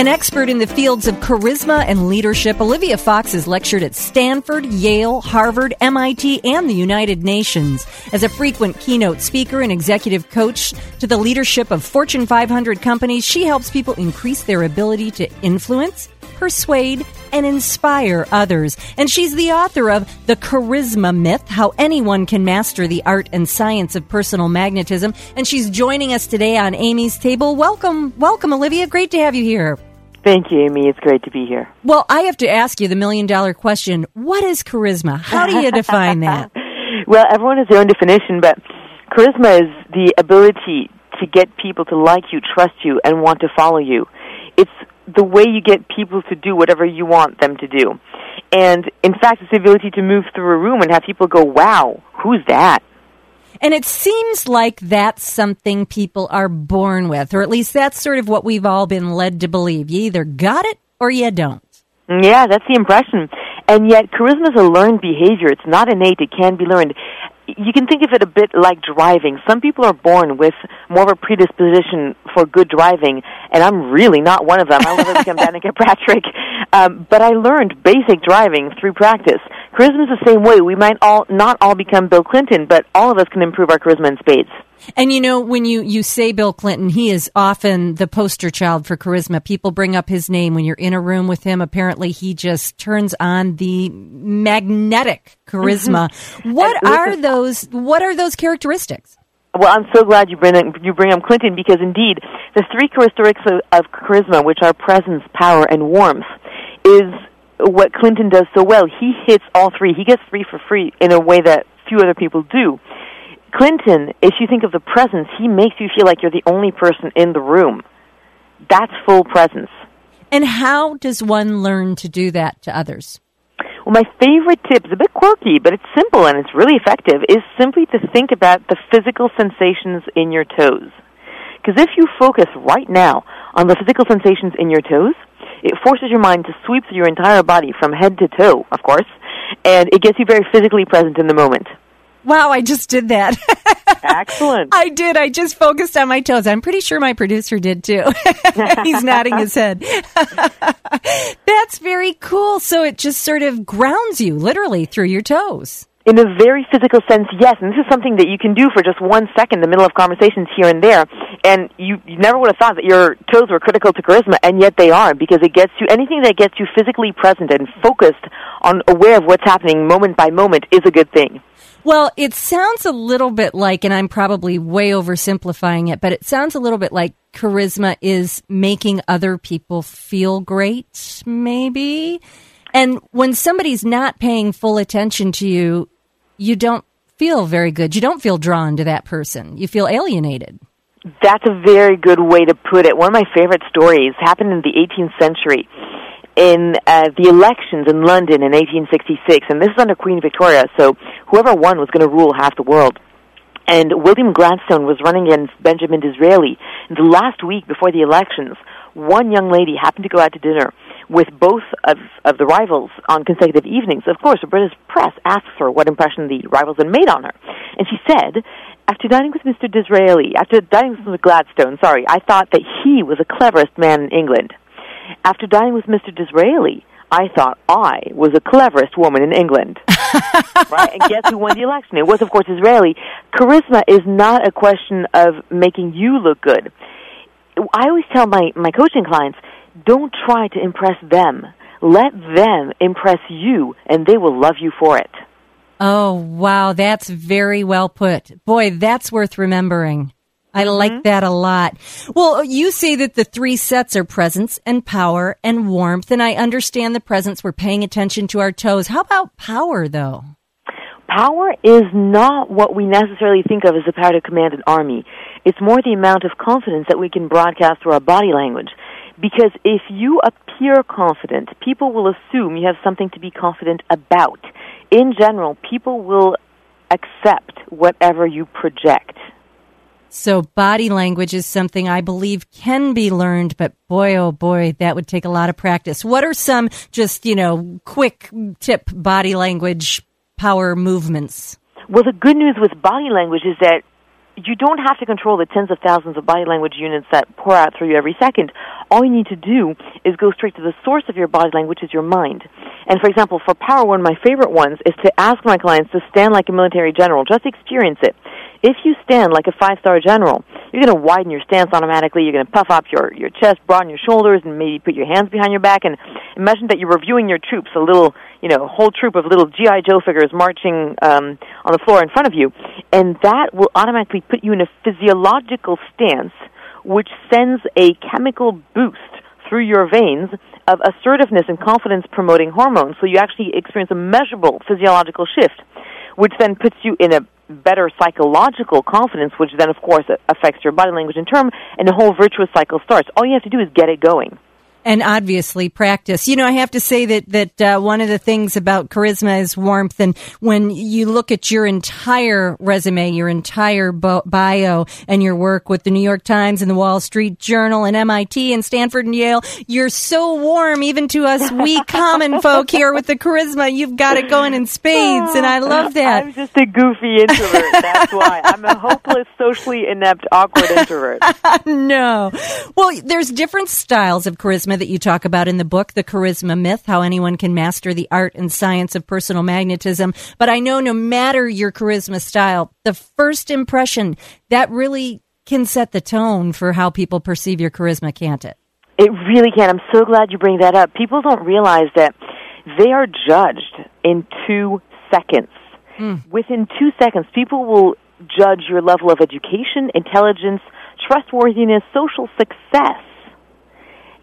An expert in the fields of charisma and leadership, Olivia Fox has lectured at Stanford, Yale, Harvard, MIT, and the United Nations. As a frequent keynote speaker and executive coach to the leadership of Fortune 500 companies, she helps people increase their ability to influence, persuade, and inspire others. And she's the author of The Charisma Myth How Anyone Can Master the Art and Science of Personal Magnetism. And she's joining us today on Amy's Table. Welcome, welcome, Olivia. Great to have you here. Thank you, Amy. It's great to be here. Well, I have to ask you the million dollar question What is charisma? How do you define that? well, everyone has their own definition, but charisma is the ability to get people to like you, trust you, and want to follow you. It's the way you get people to do whatever you want them to do. And in fact, it's the ability to move through a room and have people go, wow, who's that? And it seems like that's something people are born with, or at least that's sort of what we've all been led to believe. You either got it or you don't. Yeah, that's the impression. And yet, charisma is a learned behavior. It's not innate. It can be learned you can think of it a bit like driving. Some people are born with more of a predisposition for good driving, and I'm really not one of them. I will become Danica Patrick. Um, but I learned basic driving through practice. Charisma is the same way. We might all not all become Bill Clinton, but all of us can improve our charisma in spades. And you know, when you, you say Bill Clinton, he is often the poster child for charisma. People bring up his name when you're in a room with him. Apparently, he just turns on the magnetic charisma. Mm-hmm. What are those? What are those characteristics? Well, I'm so glad you bring you bring up Clinton because indeed, the three characteristics of, of charisma, which are presence, power, and warmth, is what Clinton does so well. He hits all three. He gets three for free in a way that few other people do. Clinton, if you think of the presence, he makes you feel like you're the only person in the room. That's full presence. And how does one learn to do that to others? Well, my favorite tip is a bit quirky, but it's simple and it's really effective, is simply to think about the physical sensations in your toes. Because if you focus right now on the physical sensations in your toes, it forces your mind to sweep through your entire body from head to toe, of course, and it gets you very physically present in the moment. Wow, I just did that. Excellent. I did. I just focused on my toes. I'm pretty sure my producer did too. He's nodding his head. That's very cool. So it just sort of grounds you literally through your toes. In a very physical sense, yes. And this is something that you can do for just one second in the middle of conversations here and there. And you, you never would have thought that your toes were critical to charisma, and yet they are because it gets you, anything that gets you physically present and focused on aware of what's happening moment by moment is a good thing. Well, it sounds a little bit like, and I'm probably way oversimplifying it, but it sounds a little bit like charisma is making other people feel great, maybe. And when somebody's not paying full attention to you, you don't feel very good. You don't feel drawn to that person. You feel alienated. That's a very good way to put it. One of my favorite stories happened in the 18th century in uh, the elections in London in 1866, and this is under Queen Victoria, so whoever won was going to rule half the world. And William Gladstone was running against Benjamin Disraeli. The last week before the elections, one young lady happened to go out to dinner with both of, of the rivals on consecutive evenings. Of course, the British press asked her what impression the rivals had made on her. And she said, after dining with Mr. Disraeli, after dining with Mr. Gladstone, sorry, I thought that he was the cleverest man in England. After dining with Mr. Disraeli, I thought I was the cleverest woman in England. right? And guess who won the election? It was, of course, Disraeli. Charisma is not a question of making you look good. I always tell my, my coaching clients, don't try to impress them. Let them impress you, and they will love you for it. Oh, wow. That's very well put. Boy, that's worth remembering. I mm-hmm. like that a lot. Well, you say that the three sets are presence and power and warmth, and I understand the presence. We're paying attention to our toes. How about power, though? Power is not what we necessarily think of as the power to command an army. It's more the amount of confidence that we can broadcast through our body language. Because if you appear confident, people will assume you have something to be confident about. In general, people will accept whatever you project. So body language is something I believe can be learned, but boy, oh boy, that would take a lot of practice. What are some just, you know, quick tip body language power movements? Well, the good news with body language is that you don't have to control the tens of thousands of body language units that pour out through you every second. all you need to do is go straight to the source of your body language, which is your mind. And for example, for power, one of my favorite ones is to ask my clients to stand like a military general. Just experience it. If you stand like a five-star general, you're going to widen your stance automatically. You're going to puff up your, your chest, broaden your shoulders, and maybe put your hands behind your back. And imagine that you're reviewing your troops, a little, you know, whole troop of little GI Joe figures marching um, on the floor in front of you, and that will automatically put you in a physiological stance, which sends a chemical boost through your veins of assertiveness and confidence promoting hormones. So you actually experience a measurable physiological shift, which then puts you in a better psychological confidence, which then, of course, affects your body language in turn, and the whole virtuous cycle starts. All you have to do is get it going and obviously practice. You know, I have to say that that uh, one of the things about charisma is warmth, and when you look at your entire resume, your entire bio, and your work with the New York Times and the Wall Street Journal and MIT and Stanford and Yale, you're so warm, even to us weak common folk here with the charisma. You've got it going in spades, and I love that. I'm just a goofy introvert. That's why I'm a hopeless, socially inept, awkward introvert. no, well, there's different styles of charisma that you talk about in the book, The Charisma Myth, how anyone can master the art and science of personal magnetism. But I know no matter your charisma style, the first impression, that really can set the tone for how people perceive your charisma, can't it? It really can. I'm so glad you bring that up. People don't realize that they are judged in two seconds. Mm. Within two seconds, people will judge your level of education, intelligence, trustworthiness, social success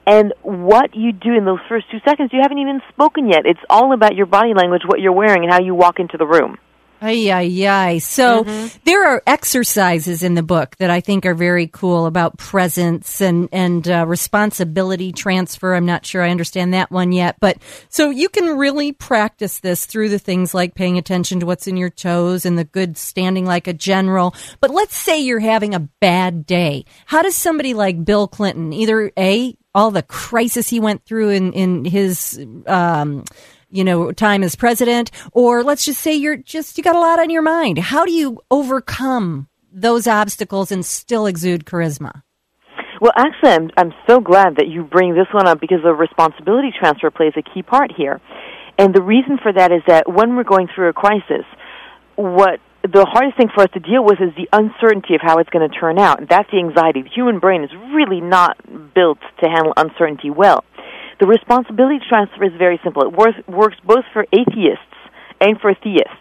and what you do in those first two seconds, you haven't even spoken yet. It's all about your body language, what you're wearing, and how you walk into the room. Ay, ay, ay. So mm-hmm. there are exercises in the book that I think are very cool about presence and, and uh, responsibility transfer. I'm not sure I understand that one yet, but so you can really practice this through the things like paying attention to what's in your toes and the good standing like a general. But let's say you're having a bad day. How does somebody like Bill Clinton either A, all the crisis he went through in in his um, you know time as president, or let's just say you're just you got a lot on your mind. How do you overcome those obstacles and still exude charisma? Well, actually, I'm, I'm so glad that you bring this one up because the responsibility transfer plays a key part here. And the reason for that is that when we're going through a crisis, what the hardest thing for us to deal with is the uncertainty of how it's going to turn out. And that's the anxiety. The human brain is really not built to handle uncertainty well. The responsibility transfer is very simple. It works, works both for atheists and for theists.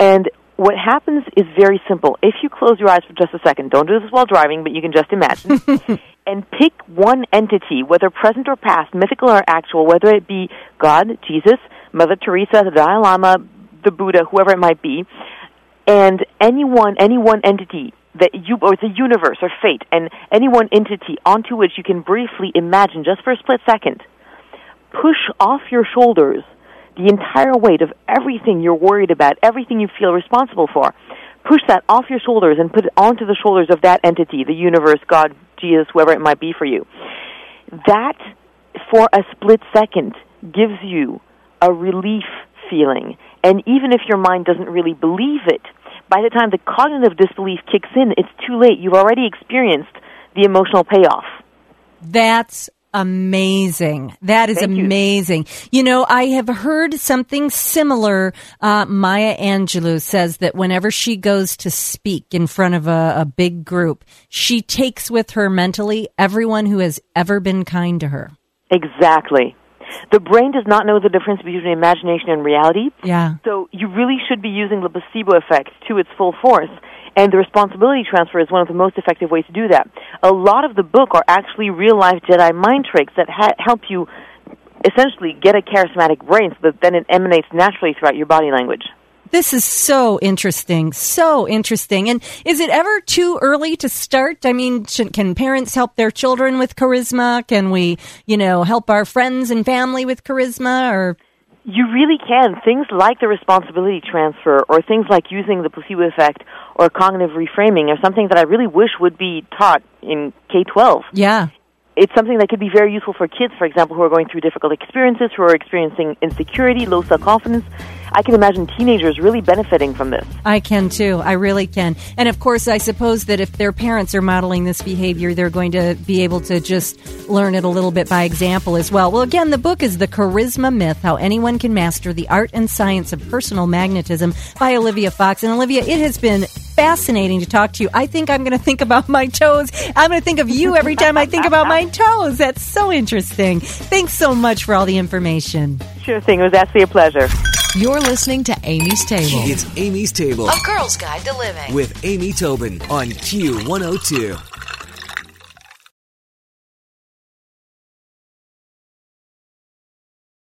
And what happens is very simple. If you close your eyes for just a second, don't do this while driving, but you can just imagine, and pick one entity, whether present or past, mythical or actual, whether it be God, Jesus, Mother Teresa, the Dalai Lama, the Buddha, whoever it might be, and any one any one entity that you or the universe or fate and any one entity onto which you can briefly imagine just for a split second push off your shoulders the entire weight of everything you're worried about everything you feel responsible for. Push that off your shoulders and put it onto the shoulders of that entity the universe god jesus whoever it might be for you. That for a split second gives you a relief feeling. And even if your mind doesn't really believe it by the time the cognitive disbelief kicks in, it's too late. You've already experienced the emotional payoff. That's amazing. That is Thank amazing. You. you. know, I have heard something similar. Uh, Maya Angelou says that whenever she goes to speak in front of a, a big group, she takes with her mentally everyone who has ever been kind to her. Exactly. The brain does not know the difference between imagination and reality. Yeah. So you really should be using the placebo effect to its full force. And the responsibility transfer is one of the most effective ways to do that. A lot of the book are actually real life Jedi mind tricks that ha- help you essentially get a charismatic brain so that then it emanates naturally throughout your body language. This is so interesting. So interesting. And is it ever too early to start? I mean, should, can parents help their children with charisma? Can we, you know, help our friends and family with charisma or? You really can. Things like the responsibility transfer or things like using the placebo effect or cognitive reframing are something that I really wish would be taught in K 12. Yeah. it's something that could be very useful for kids, for example, who are going through difficult experiences, who are experiencing insecurity, low self confidence. I can imagine teenagers really benefiting from this. I can too. I really can. And of course, I suppose that if their parents are modeling this behavior, they're going to be able to just learn it a little bit by example as well. Well, again, the book is The Charisma Myth How Anyone Can Master the Art and Science of Personal Magnetism by Olivia Fox. And Olivia, it has been fascinating to talk to you. I think I'm going to think about my toes. I'm going to think of you every time I think about my toes. That's so interesting. Thanks so much for all the information. Sure thing. It was actually a pleasure. You're listening to Amy's Table. It's Amy's Table A Girl's Guide to Living. with Amy Tobin on Q102.